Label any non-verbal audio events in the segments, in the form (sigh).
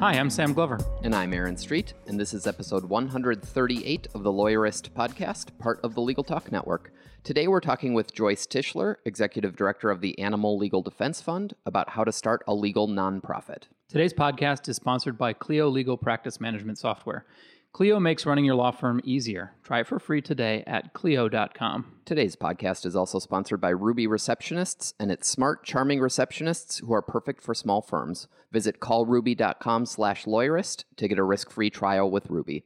Hi, I'm Sam Glover. And I'm Aaron Street, and this is episode 138 of the Lawyerist podcast, part of the Legal Talk Network. Today we're talking with Joyce Tischler, Executive Director of the Animal Legal Defense Fund, about how to start a legal nonprofit. Today's podcast is sponsored by Clio Legal Practice Management Software. Clio makes running your law firm easier. Try it for free today at Clio.com. Today's podcast is also sponsored by Ruby Receptionists and its smart, charming receptionists who are perfect for small firms. Visit callruby.com slash lawyerist to get a risk-free trial with Ruby.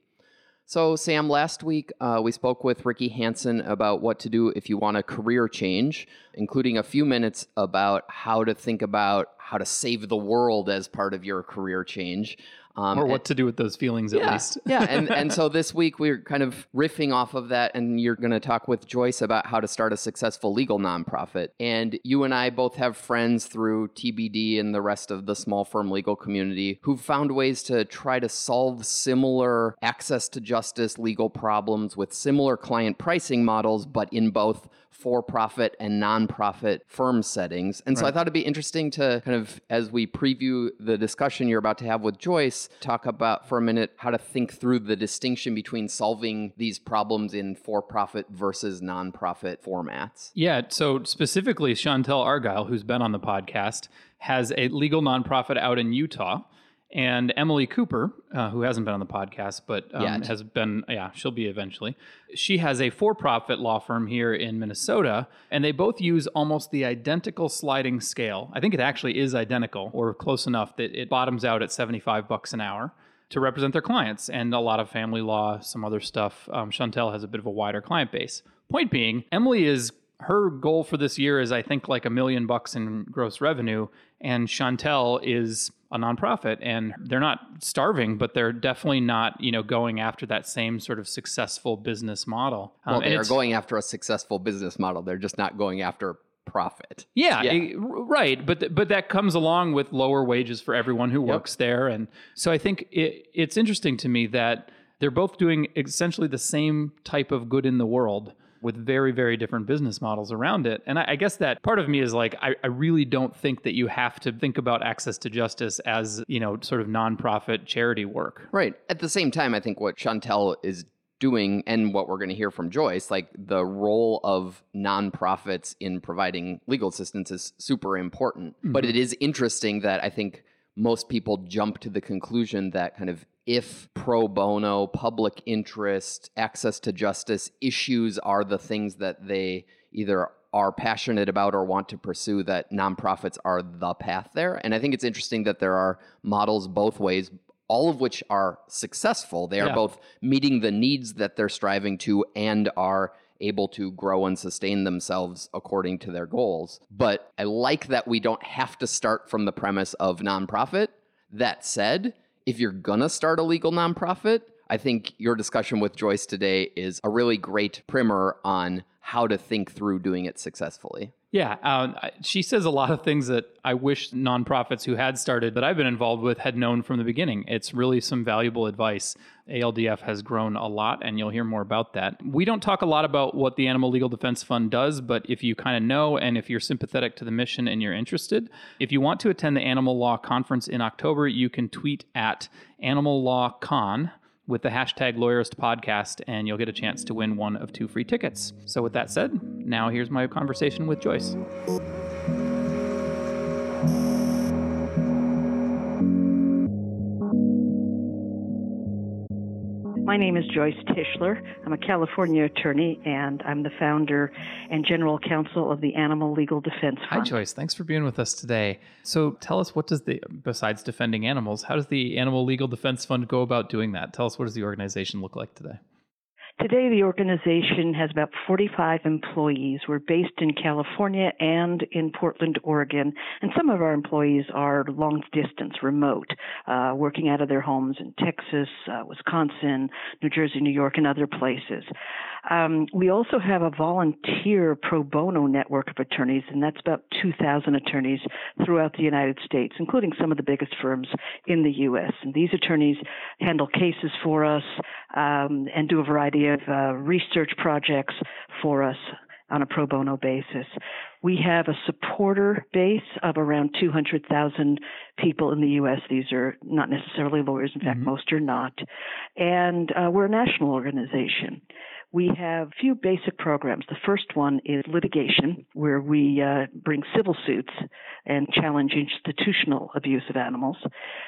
So, Sam, last week uh, we spoke with Ricky Hansen about what to do if you want a career change, including a few minutes about how to think about how to save the world as part of your career change. Um, or what and, to do with those feelings at yeah, least. (laughs) yeah, and and so (laughs) this week we're kind of riffing off of that, and you're going to talk with Joyce about how to start a successful legal nonprofit. And you and I both have friends through TBD and the rest of the small firm legal community who've found ways to try to solve similar access to justice legal problems with similar client pricing models, but in both for profit and nonprofit firm settings. And so. I thought it'd be interesting to kind of, as we preview the discussion you're about to have with Joyce, talk about for a minute how to think through the distinction between solving these problems in for profit versus nonprofit formats. Yeah. So specifically, Chantel Argyle, who's been on the podcast, has a legal nonprofit out in Utah and Emily Cooper, uh, who hasn't been on the podcast, but um, has been, yeah, she'll be eventually. She has a for profit law firm here in Minnesota, and they both use almost the identical sliding scale. I think it actually is identical or close enough that it bottoms out at 75 bucks an hour to represent their clients and a lot of family law, some other stuff. Um, Chantel has a bit of a wider client base. Point being, Emily is her goal for this year is I think like a million bucks in gross revenue, and Chantel is a nonprofit and they're not starving, but they're definitely not, you know, going after that same sort of successful business model. Um, well, they are going after a successful business model. They're just not going after profit. Yeah, yeah. It, right. But th- but that comes along with lower wages for everyone who yep. works there, and so I think it, it's interesting to me that they're both doing essentially the same type of good in the world with very, very different business models around it. And I, I guess that part of me is like, I, I, really don't think that you have to think about access to justice as, you know, sort of nonprofit charity work. Right. At the same time, I think what Chantel is doing and what we're going to hear from Joyce, like the role of nonprofits in providing legal assistance is super important. Mm-hmm. But it is interesting that I think most people jump to the conclusion that kind of if pro bono, public interest, access to justice issues are the things that they either are passionate about or want to pursue, that nonprofits are the path there. And I think it's interesting that there are models both ways, all of which are successful. They are yeah. both meeting the needs that they're striving to and are able to grow and sustain themselves according to their goals. But I like that we don't have to start from the premise of nonprofit. That said, if you're gonna start a legal nonprofit, I think your discussion with Joyce today is a really great primer on how to think through doing it successfully. Yeah, um, she says a lot of things that I wish nonprofits who had started that I've been involved with had known from the beginning. It's really some valuable advice. ALDF has grown a lot, and you'll hear more about that. We don't talk a lot about what the Animal Legal Defense Fund does, but if you kind of know and if you're sympathetic to the mission and you're interested, if you want to attend the Animal Law Conference in October, you can tweet at Animal Law Con with the hashtag Lawyerist Podcast, and you'll get a chance to win one of two free tickets. So, with that said, now here's my conversation with Joyce. My name is Joyce Tischler. I'm a California attorney, and I'm the founder and general counsel of the Animal Legal Defense Fund. Hi, Joyce. Thanks for being with us today. So, tell us what does the besides defending animals, how does the Animal Legal Defense Fund go about doing that? Tell us what does the organization look like today? Today, the organization has about 45 employees. We're based in California and in Portland, Oregon, and some of our employees are long distance, remote, uh, working out of their homes in Texas, uh, Wisconsin, New Jersey, New York, and other places. Um, we also have a volunteer pro bono network of attorneys, and that's about 2,000 attorneys throughout the United States, including some of the biggest firms in the U.S. And these attorneys handle cases for us um, and do a variety of uh, research projects for us on a pro bono basis. We have a supporter base of around 200,000 people in the U.S. These are not necessarily lawyers. In fact, mm-hmm. most are not. And uh, we're a national organization we have a few basic programs. The first one is litigation, where we uh, bring civil suits and challenge institutional abuse of animals.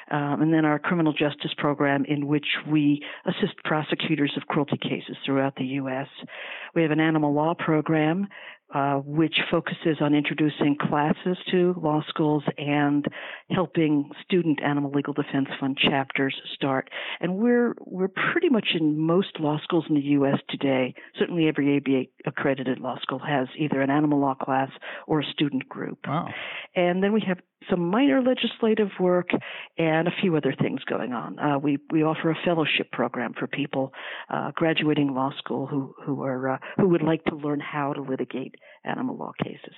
Um, and then our criminal justice program, in which we assist prosecutors of cruelty cases throughout the U.S. We have an animal law program uh, which focuses on introducing classes to law schools and helping student animal legal defense fund chapters start. And we're we're pretty much in most law schools in the U.S. today. Certainly, every ABA accredited law school has either an animal law class or a student group. Wow. And then we have some minor legislative work and a few other things going on. Uh, we we offer a fellowship program for people uh, graduating law school who who are uh, who would like to learn how to litigate animal law cases.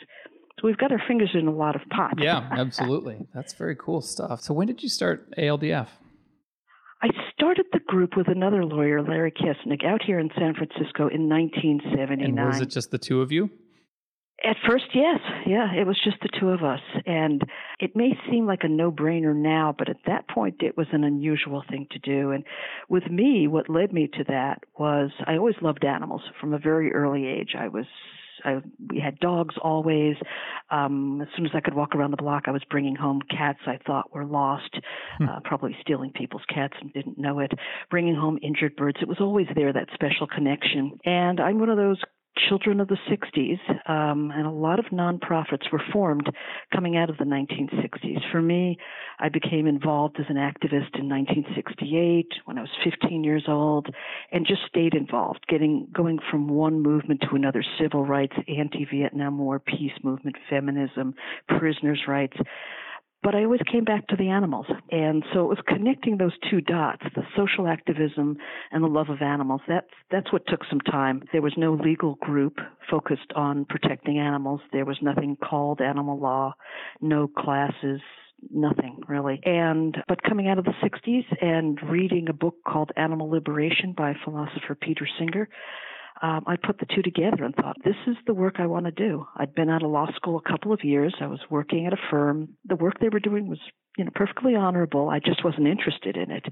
So we've got our fingers in a lot of pots. Yeah, (laughs) absolutely. That's very cool stuff. So when did you start ALDF? I started the group with another lawyer, Larry Kessenick, out here in San Francisco in 1979. And was it just the two of you? At first, yes. Yeah, it was just the two of us. And it may seem like a no brainer now, but at that point, it was an unusual thing to do. And with me, what led me to that was I always loved animals from a very early age. I was I, we had dogs always. Um, as soon as I could walk around the block, I was bringing home cats I thought were lost, hmm. uh, probably stealing people's cats and didn't know it. Bringing home injured birds. It was always there, that special connection. And I'm one of those children of the 60s, um, and a lot of nonprofits were formed coming out of the 1960s. For me, I became involved as an activist in 1968 when I was 15 years old, and just stayed involved, getting going from one movement to another: civil rights, anti-Vietnam War, peace movement, feminism, prisoners' rights but I always came back to the animals. And so it was connecting those two dots, the social activism and the love of animals. That's that's what took some time. There was no legal group focused on protecting animals. There was nothing called animal law, no classes, nothing really. And but coming out of the 60s and reading a book called Animal Liberation by philosopher Peter Singer, um, I put the two together and thought, this is the work I want to do. I'd been out of law school a couple of years. I was working at a firm. The work they were doing was, you know, perfectly honorable. I just wasn't interested in it.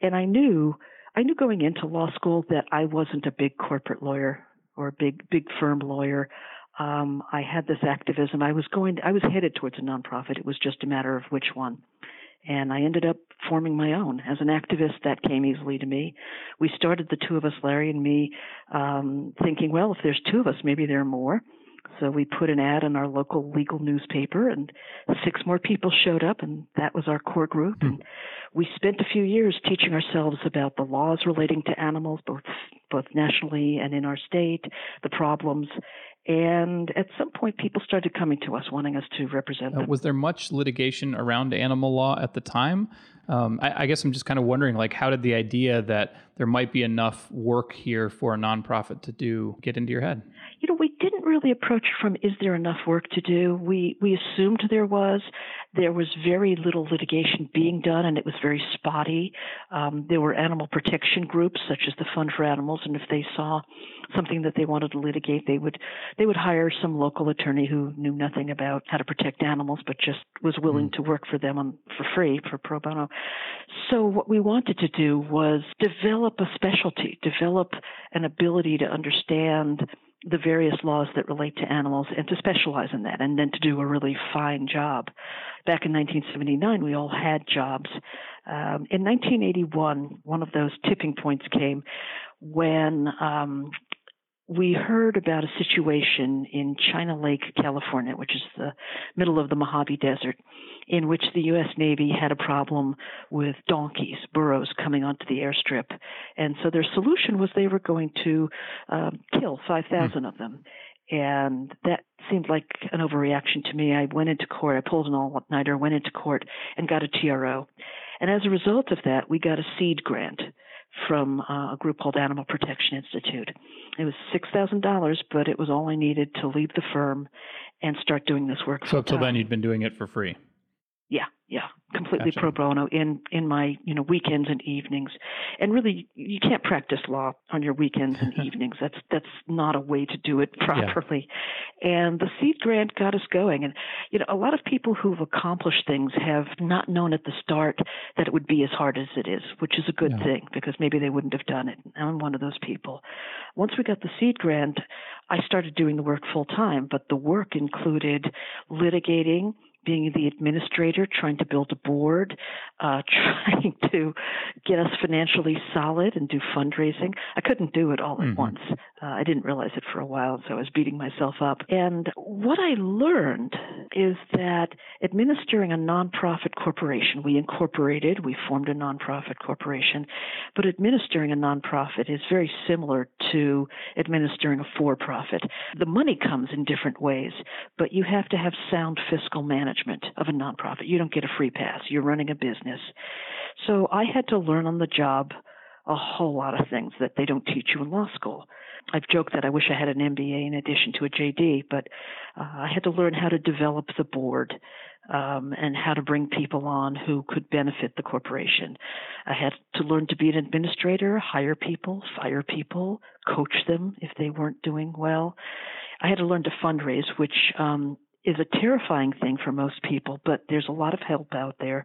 And I knew, I knew going into law school that I wasn't a big corporate lawyer or a big, big firm lawyer. Um, I had this activism. I was going, I was headed towards a nonprofit. It was just a matter of which one and I ended up forming my own. As an activist, that came easily to me. We started the two of us, Larry and me, um, thinking, well, if there's two of us, maybe there are more. So we put an ad in our local legal newspaper, and six more people showed up, and that was our core group. Mm. And we spent a few years teaching ourselves about the laws relating to animals, both both nationally and in our state, the problems, and at some point, people started coming to us wanting us to represent them. Uh, was there much litigation around animal law at the time? Um, I, I, guess I'm just kind of wondering, like, how did the idea that there might be enough work here for a nonprofit to do get into your head? You know, we didn't really approach it from is there enough work to do. We we assumed there was. There was very little litigation being done, and it was very spotty. Um, there were animal protection groups such as the Fund for Animals, and if they saw something that they wanted to litigate, they would they would hire some local attorney who knew nothing about how to protect animals, but just was willing mm. to work for them on, for free for pro bono. So what we wanted to do was develop a specialty, develop an ability to understand the various laws that relate to animals and to specialize in that and then to do a really fine job. Back in 1979, we all had jobs. Um, in 1981, one of those tipping points came when um, we heard about a situation in China Lake, California, which is the middle of the Mojave Desert, in which the U.S. Navy had a problem with donkeys, burros coming onto the airstrip. And so their solution was they were going to um, kill 5,000 mm. of them. And that seemed like an overreaction to me. I went into court, I pulled an all nighter, went into court, and got a TRO. And as a result of that, we got a seed grant from uh, a group called Animal Protection Institute. It was six thousand dollars, but it was all I needed to leave the firm and start doing this work. So till then, you'd been doing it for free. Yeah, yeah, completely gotcha. pro bono in in my you know weekends and evenings, and really you can't practice law on your weekends and (laughs) evenings. That's that's not a way to do it properly. Yeah. And the seed grant got us going, and you know a lot of people who've accomplished things have not known at the start that it would be as hard as it is, which is a good yeah. thing because maybe they wouldn't have done it. I'm one of those people. Once we got the seed grant, I started doing the work full time, but the work included litigating being the administrator, trying to build a board, uh, (laughs) trying to get us financially solid and do fundraising. I couldn't do it all at mm-hmm. once. Uh, I didn't realize it for a while, so I was beating myself up. And what I learned is that administering a nonprofit corporation, we incorporated, we formed a nonprofit corporation, but administering a nonprofit is very similar to administering a for profit. The money comes in different ways, but you have to have sound fiscal management of a nonprofit. You don't get a free pass, you're running a business. So I had to learn on the job a whole lot of things that they don't teach you in law school. I've joked that I wish I had an MBA in addition to a JD, but uh, I had to learn how to develop the board um, and how to bring people on who could benefit the corporation. I had to learn to be an administrator, hire people, fire people, coach them if they weren't doing well. I had to learn to fundraise, which um, is a terrifying thing for most people, but there's a lot of help out there.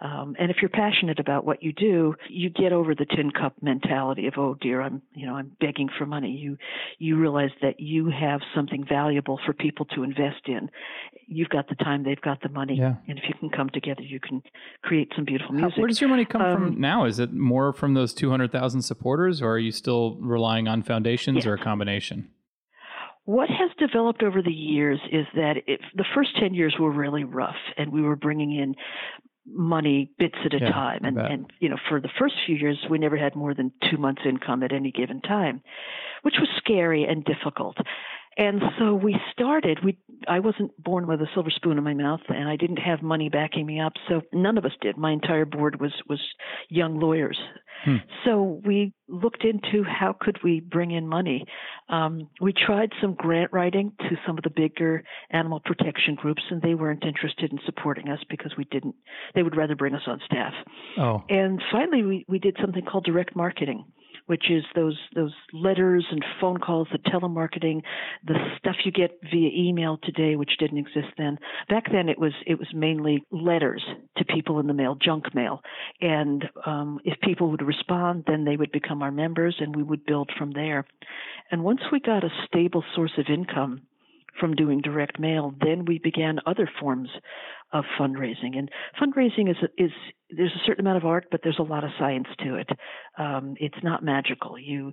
Um, and if you're passionate about what you do, you get over the tin cup mentality of, oh dear, I'm, you know, I'm begging for money. You, you realize that you have something valuable for people to invest in. You've got the time, they've got the money. Yeah. And if you can come together, you can create some beautiful music. How, where does your money come um, from now? Is it more from those 200,000 supporters or are you still relying on foundations yeah. or a combination? What has developed over the years is that if the first 10 years were really rough and we were bringing in money bits at a yeah, time. And, and, you know, for the first few years, we never had more than two months' income at any given time, which was scary and difficult. And so we started. We I wasn't born with a silver spoon in my mouth, and I didn't have money backing me up. So none of us did. My entire board was was young lawyers. Hmm. So we looked into how could we bring in money. Um, we tried some grant writing to some of the bigger animal protection groups, and they weren't interested in supporting us because we didn't. They would rather bring us on staff. Oh. And finally, we we did something called direct marketing which is those those letters and phone calls, the telemarketing, the stuff you get via email today, which didn't exist then. Back then, it was it was mainly letters to people in the mail, junk mail, and um, if people would respond, then they would become our members, and we would build from there. And once we got a stable source of income from doing direct mail, then we began other forms of fundraising. And fundraising is is there's a certain amount of art, but there's a lot of science to it. Um, it's not magical. You,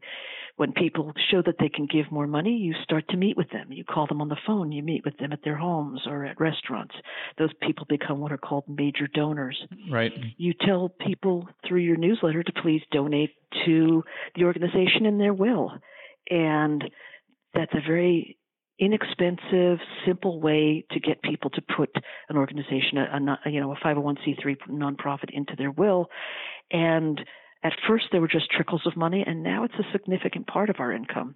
when people show that they can give more money, you start to meet with them. You call them on the phone. You meet with them at their homes or at restaurants. Those people become what are called major donors. Right. You tell people through your newsletter to please donate to the organization in their will, and that's a very inexpensive, simple way to get people to put an organization, a, a, you know, a 501c3 nonprofit into their will. And at first, there were just trickles of money, and now it's a significant part of our income,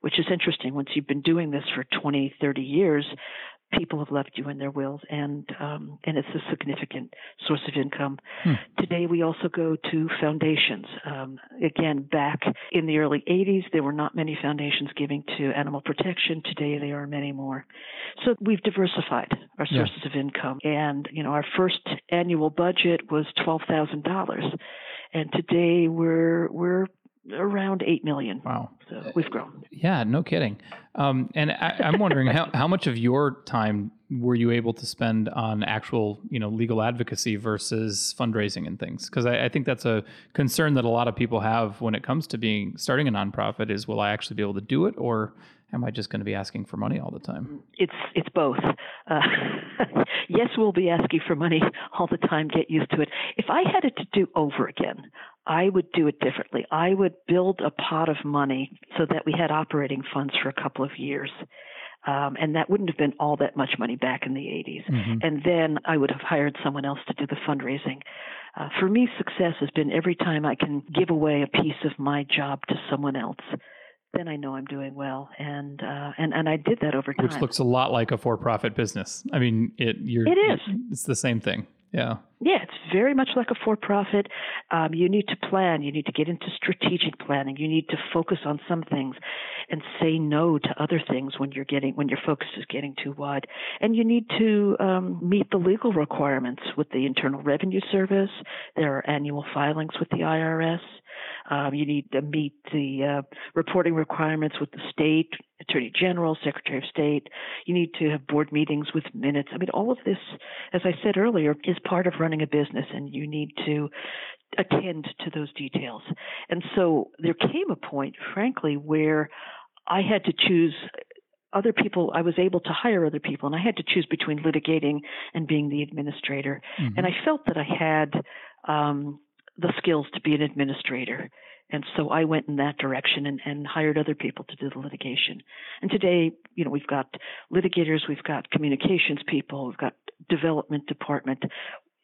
which is interesting. Once you've been doing this for 20, 30 years, people have left you in their wills, and um, and it's a significant source of income. Hmm. Today, we also go to foundations. Um, again, back in the early '80s, there were not many foundations giving to animal protection. Today, there are many more. So we've diversified our sources yeah. of income, and you know, our first annual budget was twelve thousand dollars, and today we're we're around eight million. Wow, so we've grown. Yeah, no kidding. Um, and I, am wondering how how much of your time were you able to spend on actual, you know, legal advocacy versus fundraising and things? Because I, I, think that's a concern that a lot of people have when it comes to being starting a nonprofit: is will I actually be able to do it, or am I just going to be asking for money all the time? It's it's both. Uh, (laughs) yes, we'll be asking for money all the time. Get used to it. If I had it to do over again, I would do it differently. I would build a pot of money so that we had operating funds for a couple of years. Um, and that wouldn't have been all that much money back in the 80s. Mm-hmm. And then I would have hired someone else to do the fundraising. Uh, for me, success has been every time I can give away a piece of my job to someone else then I know I'm doing well. And uh, and and I did that over time. Which looks a lot like a for-profit business. I mean, it you're it is. It's the same thing. Yeah. Yeah, it's very much like a for profit. Um, you need to plan. You need to get into strategic planning. You need to focus on some things and say no to other things when you're getting when your focus is getting too wide. And you need to um, meet the legal requirements with the Internal Revenue Service. There are annual filings with the IRS. Um, you need to meet the uh, reporting requirements with the state attorney general, secretary of state. You need to have board meetings with minutes. I mean, all of this, as I said earlier, is part of running a business, and you need to attend to those details. And so there came a point, frankly, where I had to choose other people i was able to hire other people and i had to choose between litigating and being the administrator mm-hmm. and i felt that i had um, the skills to be an administrator. And so I went in that direction and, and hired other people to do the litigation. And today, you know, we've got litigators, we've got communications people, we've got development department,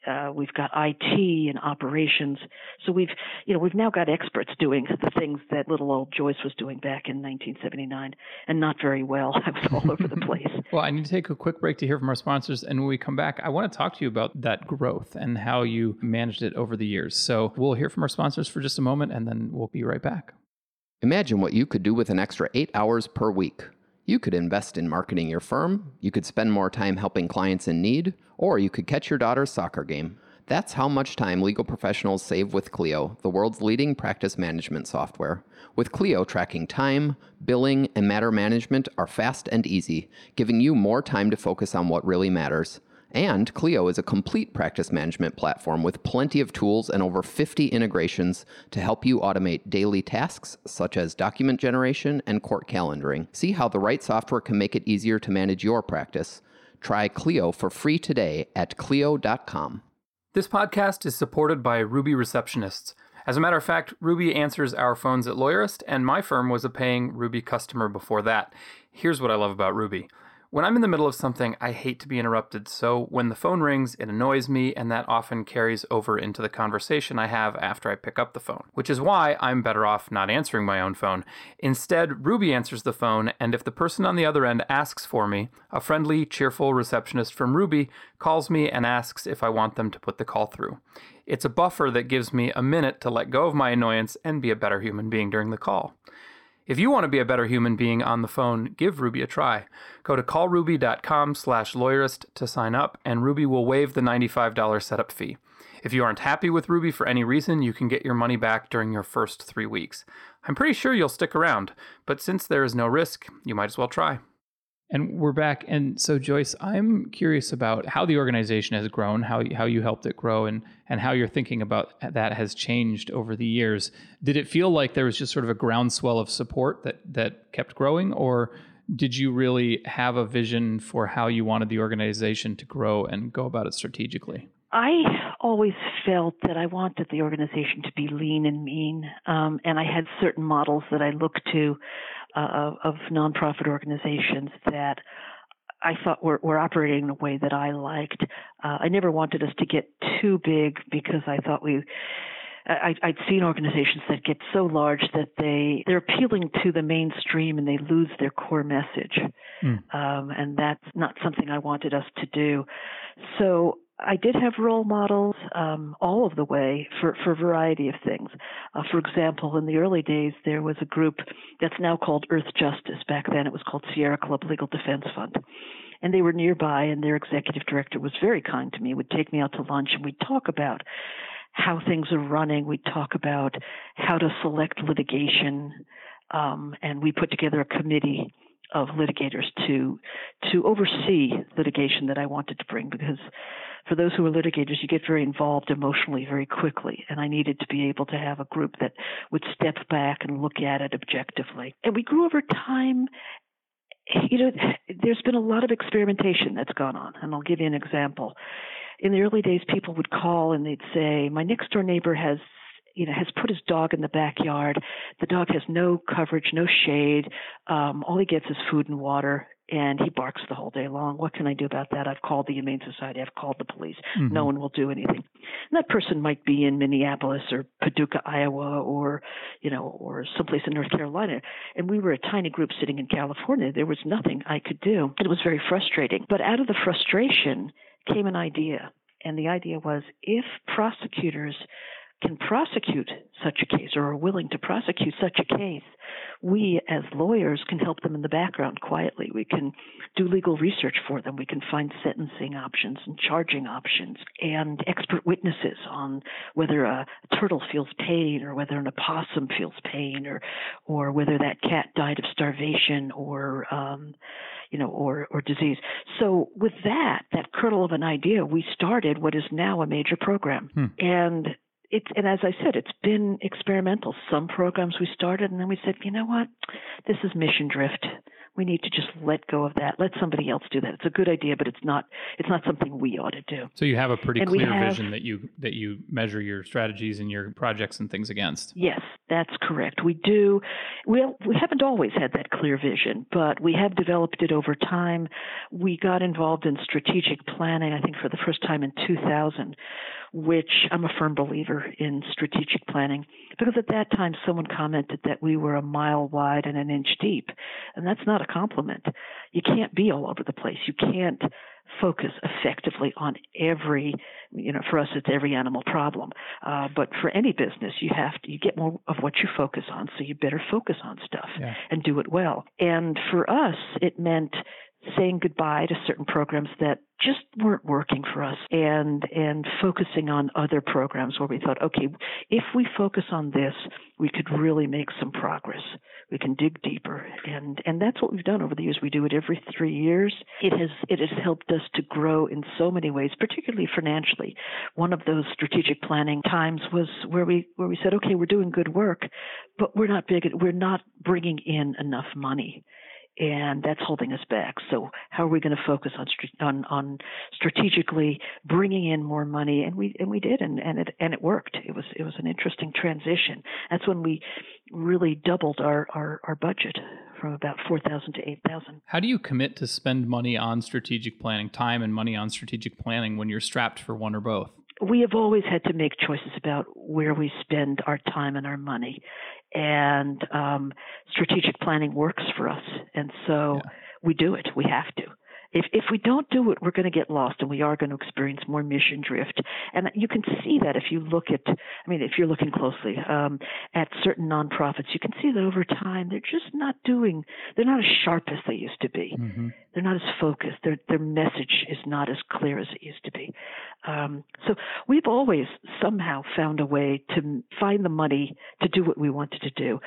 uh, we've got IT and operations. So we've, you know, we've now got experts doing the things that little old Joyce was doing back in 1979, and not very well. (laughs) I was all over the place. (laughs) well, I need to take a quick break to hear from our sponsors, and when we come back, I want to talk to you about that growth and how you managed it over the years. So we'll hear from our sponsors for just a moment, and then we'll be right back. Imagine what you could do with an extra eight hours per week. You could invest in marketing your firm, you could spend more time helping clients in need, or you could catch your daughter's soccer game. That's how much time legal professionals save with Clio, the world's leading practice management software. With Clio, tracking time, billing, and matter management are fast and easy, giving you more time to focus on what really matters. And Clio is a complete practice management platform with plenty of tools and over 50 integrations to help you automate daily tasks such as document generation and court calendaring. See how the right software can make it easier to manage your practice. Try Clio for free today at Clio.com. This podcast is supported by Ruby Receptionists. As a matter of fact, Ruby answers our phones at Lawyerist, and my firm was a paying Ruby customer before that. Here's what I love about Ruby. When I'm in the middle of something, I hate to be interrupted, so when the phone rings, it annoys me, and that often carries over into the conversation I have after I pick up the phone, which is why I'm better off not answering my own phone. Instead, Ruby answers the phone, and if the person on the other end asks for me, a friendly, cheerful receptionist from Ruby calls me and asks if I want them to put the call through. It's a buffer that gives me a minute to let go of my annoyance and be a better human being during the call. If you want to be a better human being on the phone, give Ruby a try. Go to callruby.com slash lawyerist to sign up, and Ruby will waive the $95 setup fee. If you aren't happy with Ruby for any reason, you can get your money back during your first three weeks. I'm pretty sure you'll stick around, but since there is no risk, you might as well try. And we're back. And so, Joyce, I'm curious about how the organization has grown, how how you helped it grow, and and how you're thinking about that has changed over the years. Did it feel like there was just sort of a groundswell of support that that kept growing, or did you really have a vision for how you wanted the organization to grow and go about it strategically? I always felt that I wanted the organization to be lean and mean, um, and I had certain models that I looked to uh, of, of nonprofit organizations that I thought were, were operating in a way that I liked. Uh, I never wanted us to get too big because I thought we. I, I'd seen organizations that get so large that they they're appealing to the mainstream and they lose their core message, mm. um, and that's not something I wanted us to do. So I did have role models um, all of the way for, for a variety of things. Uh, for example, in the early days, there was a group that's now called Earth Justice. Back then, it was called Sierra Club Legal Defense Fund. And they were nearby, and their executive director was very kind to me, would take me out to lunch, and we'd talk about how things are running. We'd talk about how to select litigation. Um, and we put together a committee of litigators to to oversee litigation that I wanted to bring because for those who are litigators, you get very involved emotionally very quickly. And I needed to be able to have a group that would step back and look at it objectively. And we grew over time. You know, there's been a lot of experimentation that's gone on. And I'll give you an example. In the early days, people would call and they'd say, My next door neighbor has you know, has put his dog in the backyard. The dog has no coverage, no shade. Um, all he gets is food and water and he barks the whole day long. What can I do about that? I've called the Humane Society. I've called the police. Mm-hmm. No one will do anything. And that person might be in Minneapolis or Paducah, Iowa, or you know, or someplace in North Carolina. And we were a tiny group sitting in California. There was nothing I could do. It was very frustrating. But out of the frustration came an idea. And the idea was if prosecutors can prosecute such a case or are willing to prosecute such a case, we as lawyers can help them in the background quietly. We can do legal research for them. We can find sentencing options and charging options and expert witnesses on whether a turtle feels pain or whether an opossum feels pain or or whether that cat died of starvation or um, you know, or, or disease. So with that, that kernel of an idea, we started what is now a major program. Hmm. And it's and as I said, it's been experimental. Some programs we started, and then we said, you know what, this is mission drift. We need to just let go of that. Let somebody else do that. It's a good idea, but it's not. It's not something we ought to do. So you have a pretty and clear have, vision that you that you measure your strategies and your projects and things against. Yes, that's correct. We do. Well, we haven't always had that clear vision, but we have developed it over time. We got involved in strategic planning. I think for the first time in 2000 which I'm a firm believer in strategic planning because at that time someone commented that we were a mile wide and an inch deep. And that's not a compliment. You can't be all over the place. You can't focus effectively on every, you know, for us it's every animal problem. Uh, but for any business, you have to, you get more of what you focus on. So you better focus on stuff yeah. and do it well. And for us, it meant saying goodbye to certain programs that just weren't working for us and and focusing on other programs where we thought okay if we focus on this we could really make some progress. We can dig deeper. And and that's what we've done over the years. We do it every 3 years. It has it has helped us to grow in so many ways particularly financially. One of those strategic planning times was where we where we said okay we're doing good work but we're not big we're not bringing in enough money and that's holding us back. So how are we going to focus on on on strategically bringing in more money? And we and we did, and and it and it worked. It was it was an interesting transition. That's when we really doubled our our, our budget from about four thousand to eight thousand. How do you commit to spend money on strategic planning, time and money on strategic planning when you're strapped for one or both? we have always had to make choices about where we spend our time and our money and um, strategic planning works for us, and so yeah. we do it. We have to if if we don't do it, we're going to get lost, and we are going to experience more mission drift. And you can see that if you look at, I mean, if you're looking closely um, at certain nonprofits, you can see that over time they're just not doing, they're not as sharp as they used to be. Mm-hmm. They're not as focused. Their their message is not as clear as it used to be. Um, so we've always somehow found a way to find the money to do what we wanted to do.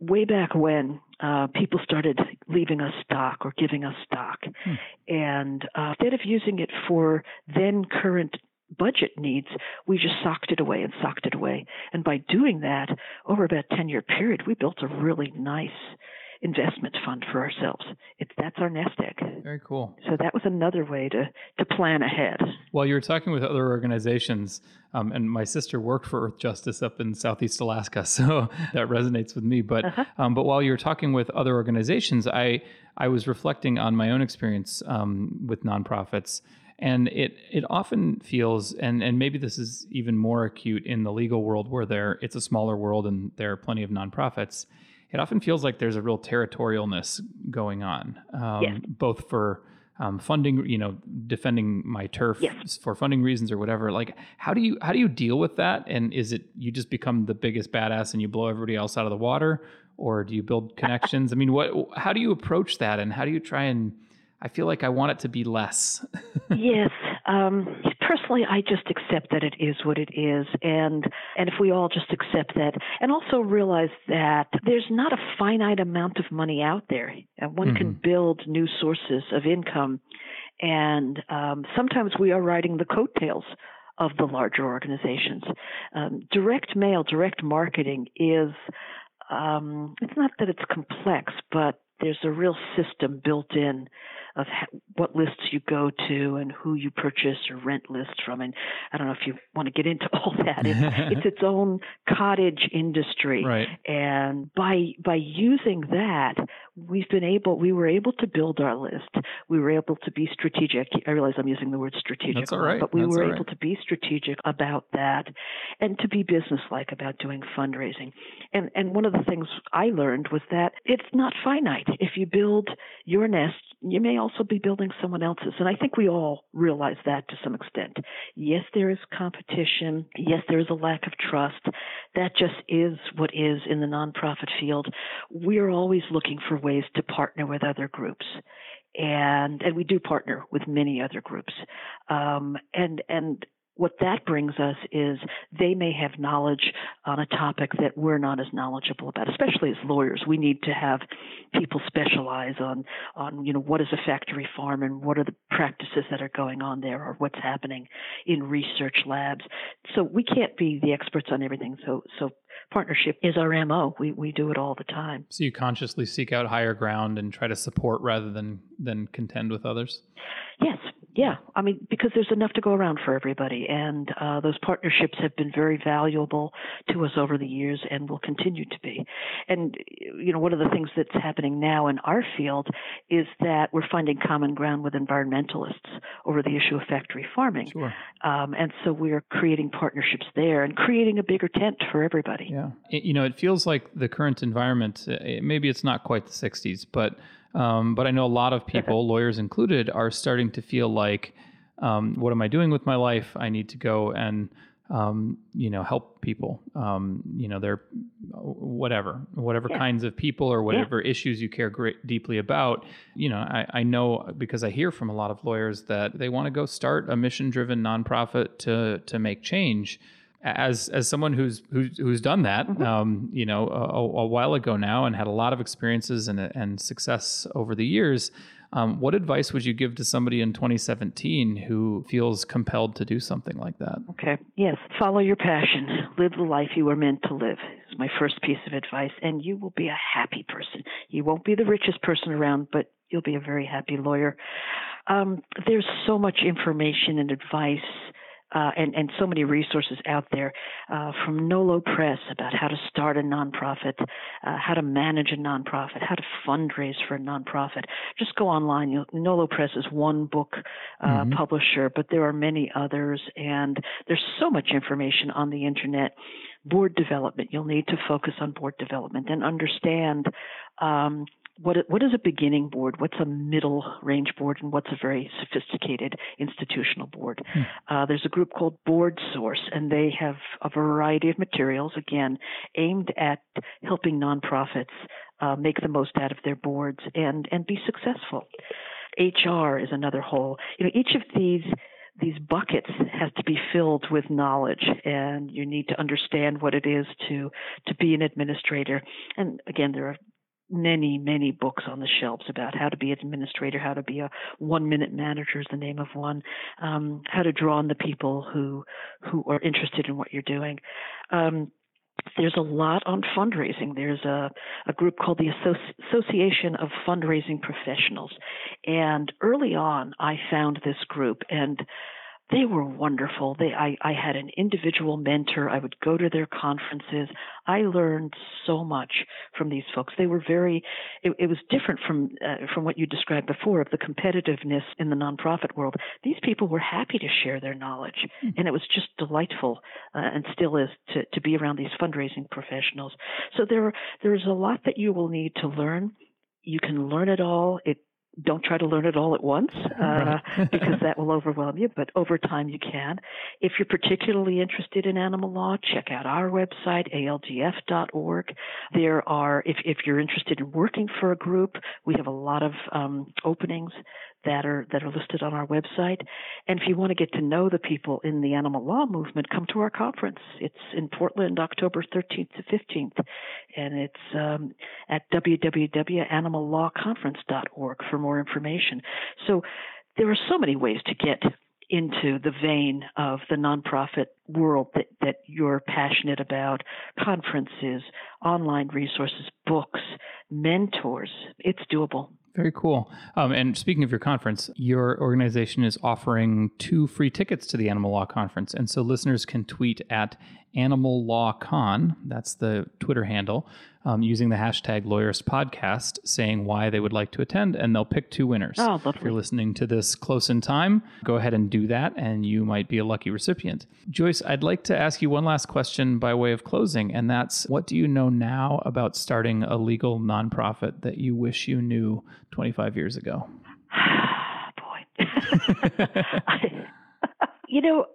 Way back when, uh, people started leaving us stock or giving us stock. Hmm. And uh, instead of using it for then current budget needs, we just socked it away and socked it away. And by doing that, over about a 10 year period, we built a really nice investment fund for ourselves. It's that's our nest egg. Very cool. So that was another way to to plan ahead. While you were talking with other organizations, um, and my sister worked for Earth Justice up in Southeast Alaska, (laughs) so that resonates with me. But uh-huh. um, but while you were talking with other organizations, I I was reflecting on my own experience um, with nonprofits. And it it often feels, and, and maybe this is even more acute in the legal world where there it's a smaller world and there are plenty of nonprofits it often feels like there's a real territorialness going on, um, yes. both for um, funding, you know, defending my turf yes. for funding reasons or whatever. Like, how do you how do you deal with that? And is it you just become the biggest badass and you blow everybody else out of the water, or do you build (laughs) connections? I mean, what how do you approach that, and how do you try and I feel like I want it to be less. (laughs) yes, um, personally, I just accept that it is what it is, and and if we all just accept that, and also realize that there's not a finite amount of money out there, and one mm-hmm. can build new sources of income, and um, sometimes we are riding the coattails of the larger organizations. Um, direct mail, direct marketing is. Um, it's not that it's complex, but there's a real system built in of what lists you go to and who you purchase or rent lists from. And I don't know if you want to get into (laughs) all that. It's, (laughs) it's its own cottage industry. Right. And by by using that, we've been able we were able to build our list. We were able to be strategic. I realize I'm using the word strategic, That's all right. but we That's were able to be strategic about that and to be businesslike about doing fundraising. And and one of the things I learned was that it's not finite. If you build your nest, you may also be building someone else's. And I think we all realize that to some extent. Yes, there is competition. Yes, there is a lack of trust. That just is what is in the nonprofit field. We're always looking for ways to partner with other groups and and we do partner with many other groups um, and and what that brings us is they may have knowledge on a topic that we're not as knowledgeable about especially as lawyers. We need to have people specialize on on you know what is a factory farm and what are the practices that are going on there or what's happening in research labs. So we can't be the experts on everything. So so partnership is our mo we we do it all the time. So you consciously seek out higher ground and try to support rather than than contend with others? Yes yeah, I mean, because there's enough to go around for everybody, and uh, those partnerships have been very valuable to us over the years, and will continue to be. And you know, one of the things that's happening now in our field is that we're finding common ground with environmentalists over the issue of factory farming, sure. um, and so we are creating partnerships there and creating a bigger tent for everybody. Yeah, it, you know, it feels like the current environment. Uh, maybe it's not quite the '60s, but um, but I know a lot of people, lawyers included, are starting to feel like, um, what am I doing with my life? I need to go and um, you know help people. Um, you know, they're whatever, whatever yeah. kinds of people or whatever yeah. issues you care great, deeply about. You know, I, I know because I hear from a lot of lawyers that they want to go start a mission-driven nonprofit to to make change as as someone who's who's, who's done that, mm-hmm. um, you know, a, a, while ago now, and had a lot of experiences and and success over the years. Um, what advice would you give to somebody in 2017 who feels compelled to do something like that? Okay. Yes. Follow your passion. Live the life you were meant to live. Is my first piece of advice, and you will be a happy person. You won't be the richest person around, but you'll be a very happy lawyer. Um, there's so much information and advice uh, and, and so many resources out there uh, from Nolo Press about how to start a nonprofit, uh, how to manage a nonprofit, how to fundraise for a nonprofit. Just go online. You know, Nolo Press is one book uh, mm-hmm. publisher, but there are many others, and there's so much information on the internet. Board development. You'll need to focus on board development and understand. Um, what what is a beginning board? What's a middle range board, and what's a very sophisticated institutional board? Hmm. Uh, there's a group called Board Source, and they have a variety of materials again aimed at helping nonprofits uh, make the most out of their boards and and be successful. HR is another whole. You know, each of these these buckets has to be filled with knowledge and you need to understand what it is to to be an administrator and again there are many, many books on the shelves about how to be an administrator, how to be a one minute manager is the name of one, um, how to draw on the people who who are interested in what you're doing. Um, there's a lot on fundraising. There's a, a group called the Associ- Association of Fundraising Professionals. And early on, I found this group and they were wonderful. They, I, I had an individual mentor. I would go to their conferences. I learned so much from these folks. They were very. It, it was different from uh, from what you described before of the competitiveness in the nonprofit world. These people were happy to share their knowledge, mm-hmm. and it was just delightful, uh, and still is to to be around these fundraising professionals. So there there is a lot that you will need to learn. You can learn it all. It don't try to learn it all at once uh, (laughs) because that will overwhelm you, but over time you can. If you're particularly interested in animal law, check out our website, aldf.org. There are, if, if you're interested in working for a group, we have a lot of um, openings that are that are listed on our website. And if you want to get to know the people in the animal law movement, come to our conference. It's in Portland, October 13th to 15th, and it's um, at www.animallawconference.org for more information. So there are so many ways to get into the vein of the nonprofit world that, that you're passionate about conferences, online resources, books, mentors. It's doable. Very cool. Um, and speaking of your conference, your organization is offering two free tickets to the Animal Law Conference. And so listeners can tweet at Animal Law Con, that's the Twitter handle, um, using the hashtag Lawyerist Podcast, saying why they would like to attend, and they'll pick two winners. Oh, If you're listening to this close in time, go ahead and do that, and you might be a lucky recipient. Joyce, I'd like to ask you one last question by way of closing, and that's what do you know now about starting a legal nonprofit that you wish you knew 25 years ago? (sighs) Boy. (laughs) I, you know,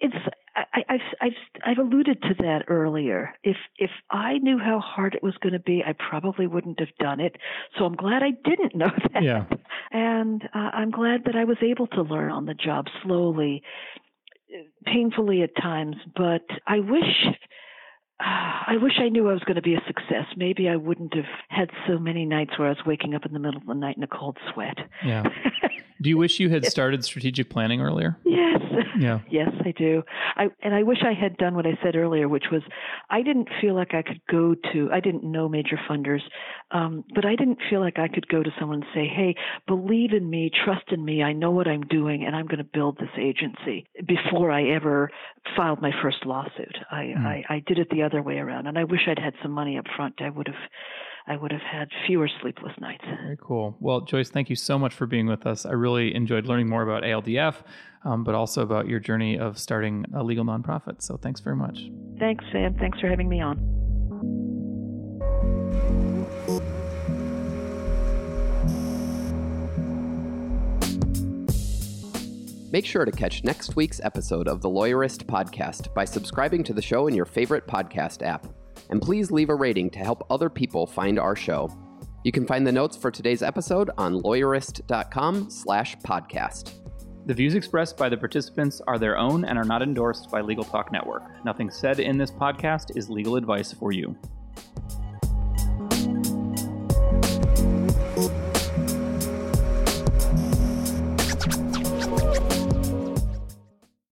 it's I, have I've I've alluded to that earlier. If if I knew how hard it was going to be, I probably wouldn't have done it. So I'm glad I didn't know (laughs) that. Yeah. And uh, I'm glad that I was able to learn on the job slowly, painfully at times. But I wish. (sighs) I wish I knew I was going to be a success. Maybe I wouldn't have had so many nights where I was waking up in the middle of the night in a cold sweat. Yeah. (laughs) (laughs) Do you wish you had started strategic planning earlier? Yes. Yeah. yes, I do. I and I wish I had done what I said earlier, which was I didn't feel like I could go to I didn't know major funders, um, but I didn't feel like I could go to someone and say, Hey, believe in me, trust in me, I know what I'm doing and I'm gonna build this agency before I ever filed my first lawsuit. I, mm. I, I did it the other way around and I wish I'd had some money up front. I would have I would have had fewer sleepless nights. Very cool. Well, Joyce, thank you so much for being with us. I really enjoyed learning more about ALDF, um, but also about your journey of starting a legal nonprofit. So thanks very much. Thanks, Sam. Thanks for having me on. Make sure to catch next week's episode of the Lawyerist podcast by subscribing to the show in your favorite podcast app and please leave a rating to help other people find our show. You can find the notes for today's episode on lawyerist.com slash podcast. The views expressed by the participants are their own and are not endorsed by Legal Talk Network. Nothing said in this podcast is legal advice for you.